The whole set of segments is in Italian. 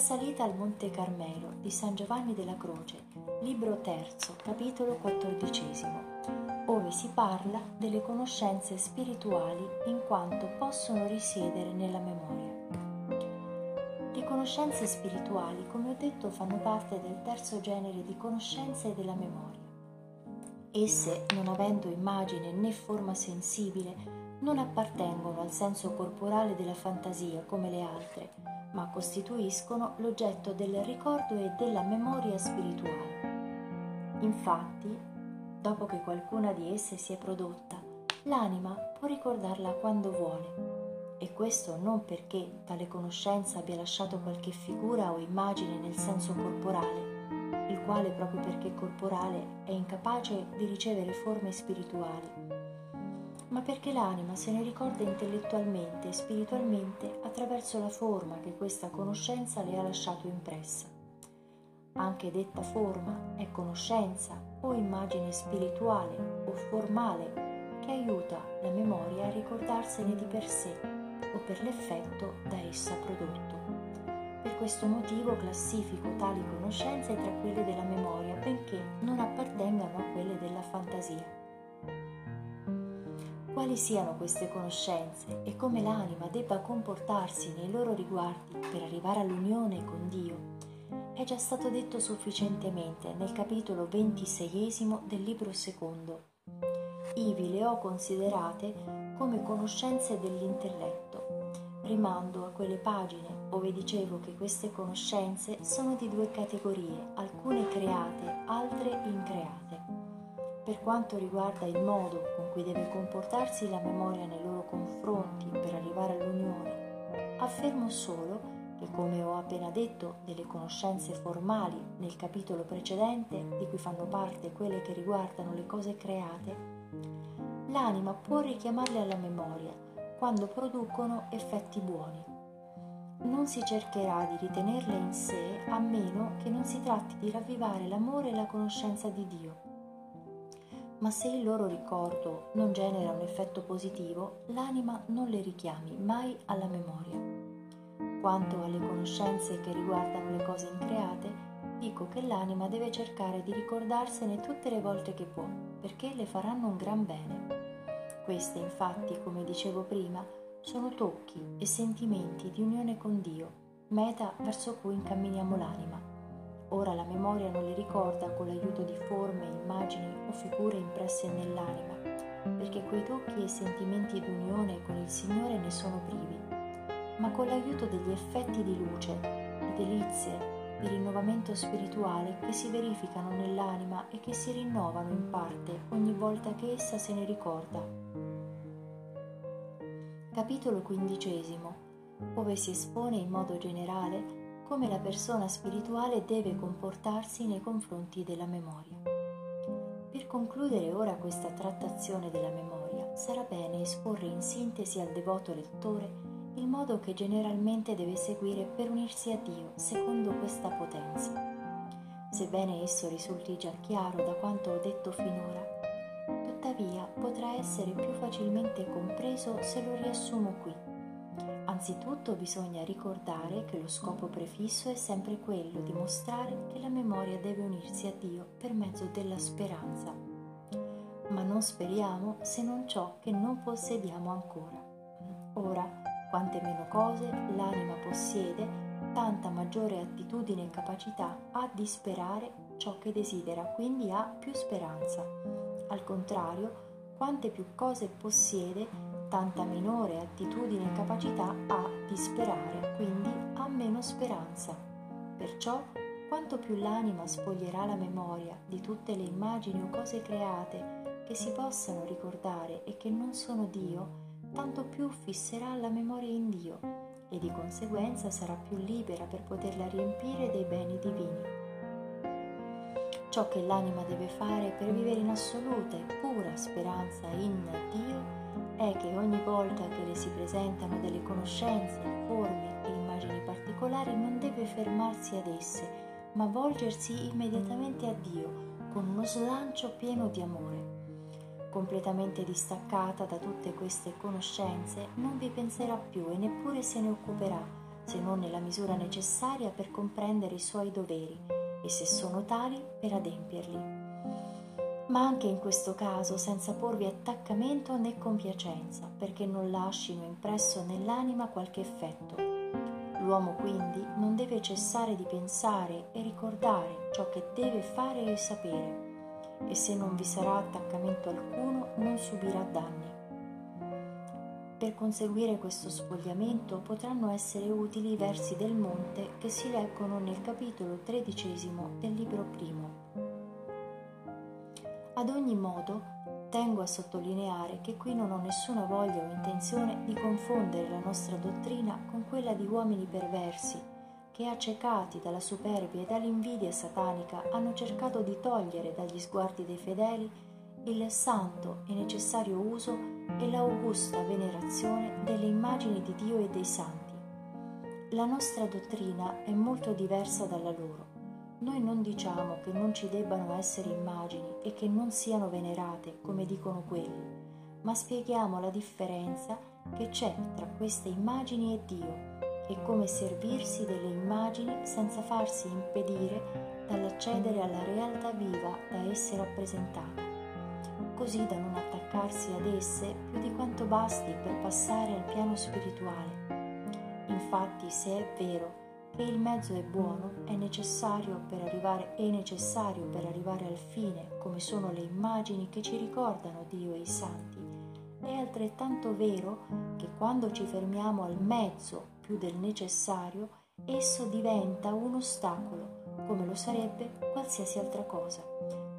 salita al Monte Carmelo di San Giovanni della Croce, libro terzo, capitolo quattordicesimo, ove si parla delle conoscenze spirituali in quanto possono risiedere nella memoria. Le conoscenze spirituali, come ho detto, fanno parte del terzo genere di conoscenze della memoria. Esse, non avendo immagine né forma sensibile, non appartengono al senso corporale della fantasia come le altre, ma costituiscono l'oggetto del ricordo e della memoria spirituale. Infatti, dopo che qualcuna di esse si è prodotta, l'anima può ricordarla quando vuole, e questo non perché tale conoscenza abbia lasciato qualche figura o immagine nel senso corporale, il quale proprio perché corporale è incapace di ricevere forme spirituali, ma perché l'anima se ne ricorda intellettualmente e spiritualmente attraverso la forma che questa conoscenza le ha lasciato impressa. Anche detta forma è conoscenza o immagine spirituale o formale che aiuta la memoria a ricordarsene di per sé o per l'effetto da essa prodotto. Per questo motivo classifico tali conoscenze tra quelle della memoria, benché non appartengano a quelle della fantasia quali siano queste conoscenze e come l'anima debba comportarsi nei loro riguardi per arrivare all'unione con Dio, è già stato detto sufficientemente nel capitolo ventiseiesimo del libro secondo. Ivi le ho considerate come conoscenze dell'intelletto. Rimando a quelle pagine dove dicevo che queste conoscenze sono di due categorie, alcune create, altre increate. Per quanto riguarda il modo con cui deve comportarsi la memoria nei loro confronti per arrivare all'unione, affermo solo che, come ho appena detto delle conoscenze formali nel capitolo precedente, di cui fanno parte quelle che riguardano le cose create, l'anima può richiamarle alla memoria quando producono effetti buoni. Non si cercherà di ritenerle in sé a meno che non si tratti di ravvivare l'amore e la conoscenza di Dio ma se il loro ricordo non genera un effetto positivo, l'anima non le richiami mai alla memoria. Quanto alle conoscenze che riguardano le cose increate, dico che l'anima deve cercare di ricordarsene tutte le volte che può, perché le faranno un gran bene. Queste, infatti, come dicevo prima, sono tocchi e sentimenti di unione con Dio, meta verso cui incamminiamo l'anima Ora la memoria non le ricorda con l'aiuto di forme, immagini o figure impresse nell'anima, perché quei tocchi e sentimenti d'unione con il Signore ne sono privi, ma con l'aiuto degli effetti di luce, di delizie, di rinnovamento spirituale che si verificano nell'anima e che si rinnovano in parte ogni volta che essa se ne ricorda. Capitolo quindicesimo, ove si espone in modo generale come la persona spirituale deve comportarsi nei confronti della memoria. Per concludere ora questa trattazione della memoria, sarà bene esporre in sintesi al devoto lettore il modo che generalmente deve seguire per unirsi a Dio secondo questa potenza. Sebbene esso risulti già chiaro da quanto ho detto finora, tuttavia potrà essere più facilmente compreso se lo riassumo qui Anzitutto bisogna ricordare che lo scopo prefisso è sempre quello di mostrare che la memoria deve unirsi a Dio per mezzo della speranza. Ma non speriamo se non ciò che non possediamo ancora. Ora, quante meno cose l'anima possiede, tanta maggiore attitudine e capacità ha di sperare ciò che desidera, quindi ha più speranza. Al contrario, quante più cose possiede, tanta minore attitudine e capacità ha di sperare, quindi ha meno speranza. Perciò, quanto più l'anima spoglierà la memoria di tutte le immagini o cose create che si possano ricordare e che non sono Dio, tanto più fisserà la memoria in Dio e di conseguenza sarà più libera per poterla riempire dei beni divini. Ciò che l'anima deve fare per vivere in assoluta e pura speranza in Dio è che ogni volta che le si presentano delle conoscenze, forme e immagini particolari non deve fermarsi ad esse, ma volgersi immediatamente a Dio con uno slancio pieno di amore. Completamente distaccata da tutte queste conoscenze, non vi penserà più e neppure se ne occuperà, se non nella misura necessaria per comprendere i suoi doveri e se sono tali per adempierli. Ma anche in questo caso senza porvi attaccamento né compiacenza, perché non lasciino impresso nell'anima qualche effetto. L'uomo quindi non deve cessare di pensare e ricordare ciò che deve fare e sapere, e se non vi sarà attaccamento alcuno non subirà danni. Per conseguire questo spogliamento potranno essere utili i versi del monte che si leggono nel capitolo tredicesimo del libro primo. Ad ogni modo, tengo a sottolineare che qui non ho nessuna voglia o intenzione di confondere la nostra dottrina con quella di uomini perversi che, accecati dalla superbia e dall'invidia satanica, hanno cercato di togliere dagli sguardi dei fedeli il santo e necessario uso e l'augusta venerazione delle immagini di Dio e dei santi. La nostra dottrina è molto diversa dalla loro. Noi non diciamo che non ci debbano essere immagini e che non siano venerate, come dicono quelli, ma spieghiamo la differenza che c'è tra queste immagini e Dio e come servirsi delle immagini senza farsi impedire dall'accedere alla realtà viva da esse rappresentata così da non attaccarsi ad esse più di quanto basti per passare al piano spirituale. Infatti, se è vero che il mezzo è buono, è necessario per arrivare, è necessario per arrivare al fine, come sono le immagini che ci ricordano Dio e i santi, è altrettanto vero che quando ci fermiamo al mezzo più del necessario, esso diventa un ostacolo, come lo sarebbe qualsiasi altra cosa.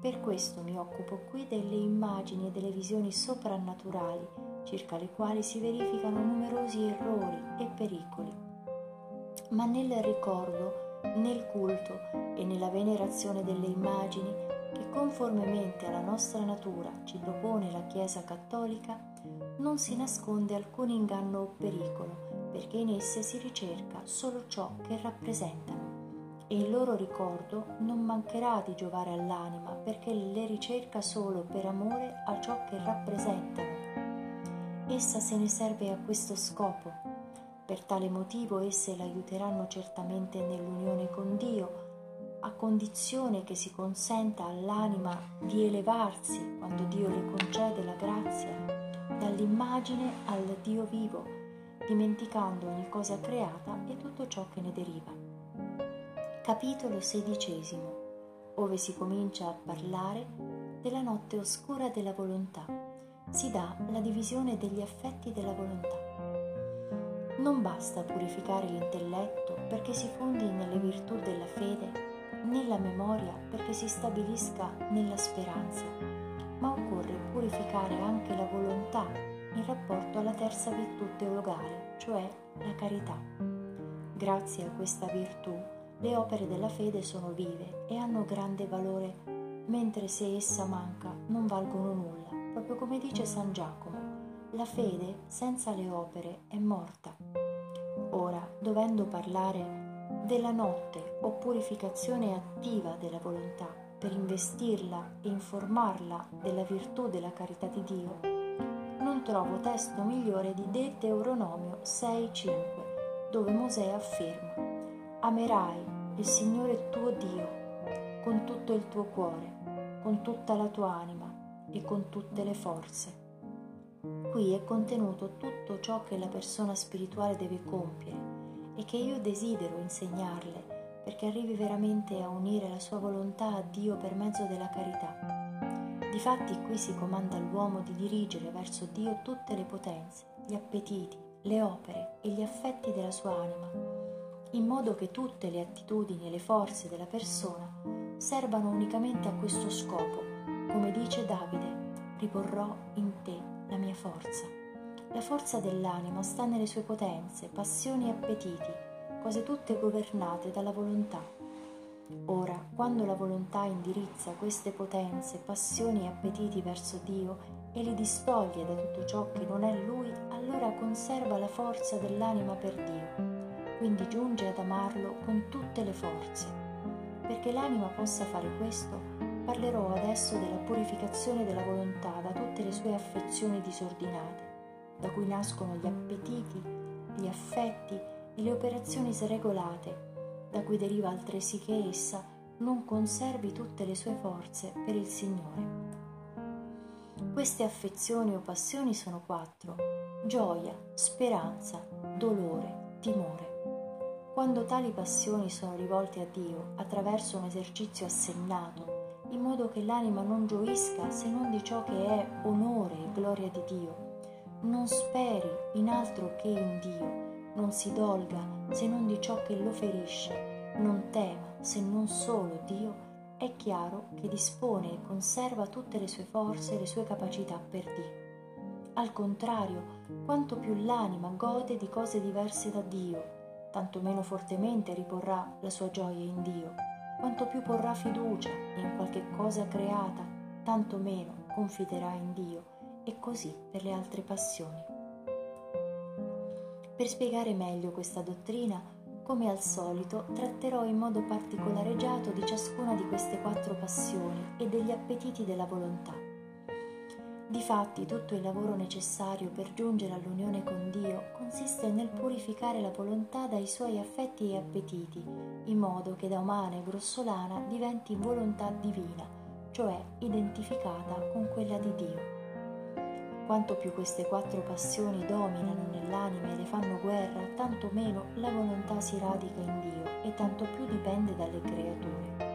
Per questo mi occupo qui delle immagini e delle visioni soprannaturali, circa le quali si verificano numerosi errori e pericoli. Ma nel ricordo, nel culto e nella venerazione delle immagini, che conformemente alla nostra natura ci propone la Chiesa cattolica, non si nasconde alcun inganno o pericolo, perché in esse si ricerca solo ciò che rappresentano e il loro ricordo non mancherà di giovare all'anima perché le ricerca solo per amore a ciò che rappresentano. Essa se ne serve a questo scopo. Per tale motivo esse l'aiuteranno certamente nell'unione con Dio, a condizione che si consenta all'anima di elevarsi quando Dio le concede la grazia, dall'immagine al Dio vivo, dimenticando ogni cosa creata e tutto ciò che ne deriva. Capitolo XVI, ove si comincia a parlare della notte oscura della volontà. Si dà la divisione degli affetti della volontà. Non basta purificare l'intelletto perché si fondi nelle virtù della fede, nella memoria perché si stabilisca nella speranza, ma occorre purificare anche la volontà in rapporto alla terza virtù teologale, cioè la carità. Grazie a questa virtù le opere della fede sono vive e hanno grande valore, mentre se essa manca non valgono nulla, proprio come dice San Giacomo. La fede senza le opere è morta. Ora, dovendo parlare della notte o purificazione attiva della volontà per investirla e informarla della virtù della carità di Dio, non trovo testo migliore di Deuteronomio 6:5, dove Mosè afferma Amerai il Signore tuo Dio con tutto il tuo cuore, con tutta la tua anima e con tutte le forze. Qui è contenuto tutto ciò che la persona spirituale deve compiere e che io desidero insegnarle perché arrivi veramente a unire la sua volontà a Dio per mezzo della carità. Difatti qui si comanda all'uomo di dirigere verso Dio tutte le potenze, gli appetiti, le opere e gli affetti della sua anima in modo che tutte le attitudini e le forze della persona servano unicamente a questo scopo, come dice Davide, riporrò in te la mia forza. La forza dell'anima sta nelle sue potenze, passioni e appetiti, cose tutte governate dalla volontà. Ora, quando la volontà indirizza queste potenze, passioni e appetiti verso Dio e li distoglie da tutto ciò che non è Lui, allora conserva la forza dell'anima per Dio quindi giunge ad amarlo con tutte le forze. Perché l'anima possa fare questo, parlerò adesso della purificazione della volontà da tutte le sue affezioni disordinate, da cui nascono gli appetiti, gli affetti e le operazioni sregolate, da cui deriva altresì che essa non conservi tutte le sue forze per il Signore. Queste affezioni o passioni sono quattro: gioia, speranza, dolore, timore. Quando tali passioni sono rivolte a Dio attraverso un esercizio assennato, in modo che l'anima non gioisca se non di ciò che è onore e gloria di Dio, non speri in altro che in Dio, non si dolga se non di ciò che lo ferisce, non tema se non solo Dio, è chiaro che dispone e conserva tutte le sue forze e le sue capacità per Dio. Al contrario, quanto più l'anima gode di cose diverse da Dio, tanto meno fortemente riporrà la sua gioia in Dio. Quanto più porrà fiducia in qualche cosa creata, tanto meno confiderà in Dio e così per le altre passioni. Per spiegare meglio questa dottrina, come al solito, tratterò in modo particolareggiato di ciascuna di queste quattro passioni e degli appetiti della volontà. Difatti tutto il lavoro necessario per giungere all'unione con Dio consiste nel purificare la volontà dai suoi affetti e appetiti, in modo che da umana e grossolana diventi volontà divina, cioè identificata con quella di Dio. Quanto più queste quattro passioni dominano nell'anima e le fanno guerra, tanto meno la volontà si radica in Dio e tanto più dipende dalle creature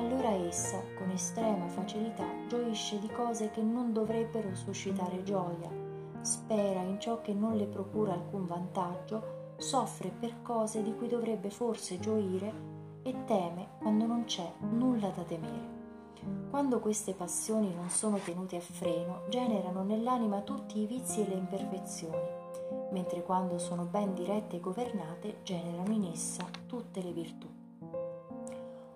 allora essa, con estrema facilità, gioisce di cose che non dovrebbero suscitare gioia, spera in ciò che non le procura alcun vantaggio, soffre per cose di cui dovrebbe forse gioire e teme quando non c'è nulla da temere. Quando queste passioni non sono tenute a freno, generano nell'anima tutti i vizi e le imperfezioni, mentre quando sono ben dirette e governate, generano in essa tutte le virtù.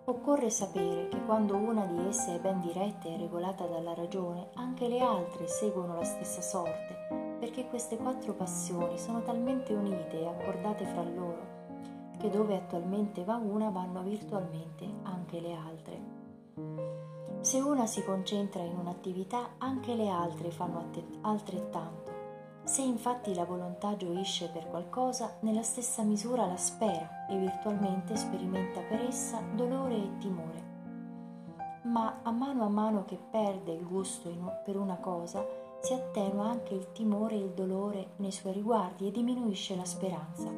Occorre sapere che quando una di esse è ben diretta e regolata dalla ragione, anche le altre seguono la stessa sorte, perché queste quattro passioni sono talmente unite e accordate fra loro, che dove attualmente va una vanno virtualmente anche le altre. Se una si concentra in un'attività, anche le altre fanno altrettanto. Se infatti la volontà gioisce per qualcosa, nella stessa misura la spera e virtualmente sperimenta per essa dolore e timore. Ma a mano a mano che perde il gusto per una cosa, si attenua anche il timore e il dolore nei suoi riguardi e diminuisce la speranza.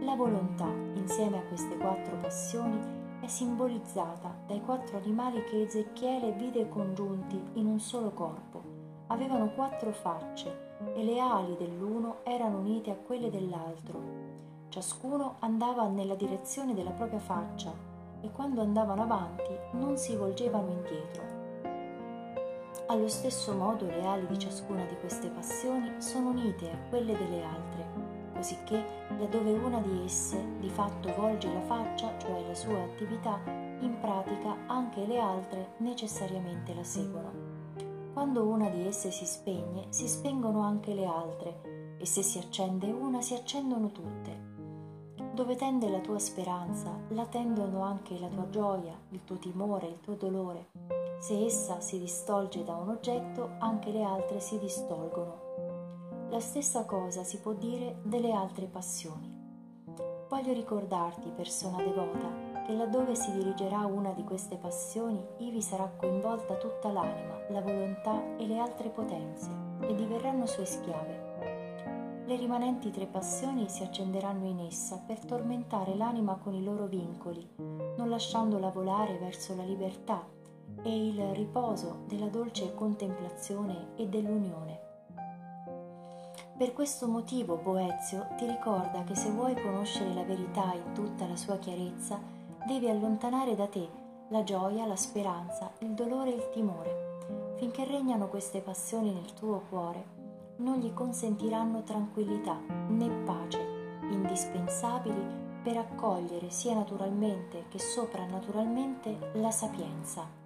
La volontà, insieme a queste quattro passioni, è simbolizzata dai quattro animali che Ezechiele vide congiunti in un solo corpo. Avevano quattro facce e le ali dell'uno erano unite a quelle dell'altro. Ciascuno andava nella direzione della propria faccia e quando andavano avanti non si volgevano indietro. Allo stesso modo le ali di ciascuna di queste passioni sono unite a quelle delle altre, cosicché laddove una di esse di fatto volge la faccia, cioè la sua attività, in pratica anche le altre necessariamente la seguono. Quando una di esse si spegne, si spengono anche le altre, e se si accende una, si accendono tutte. Dove tende la tua speranza, la tendono anche la tua gioia, il tuo timore, il tuo dolore. Se essa si distolge da un oggetto, anche le altre si distolgono. La stessa cosa si può dire delle altre passioni. Voglio ricordarti, persona devota, che laddove si dirigerà una di queste passioni, ivi sarà coinvolta tutta l'anima, la volontà e le altre potenze, e diverranno sue schiave. Le rimanenti tre passioni si accenderanno in essa per tormentare l'anima con i loro vincoli, non lasciandola volare verso la libertà e il riposo della dolce contemplazione e dell'unione. Per questo motivo Boezio ti ricorda che se vuoi conoscere la verità in tutta la sua chiarezza, devi allontanare da te la gioia, la speranza, il dolore e il timore. Finché regnano queste passioni nel tuo cuore, non gli consentiranno tranquillità né pace, indispensabili per accogliere sia naturalmente che soprannaturalmente la sapienza.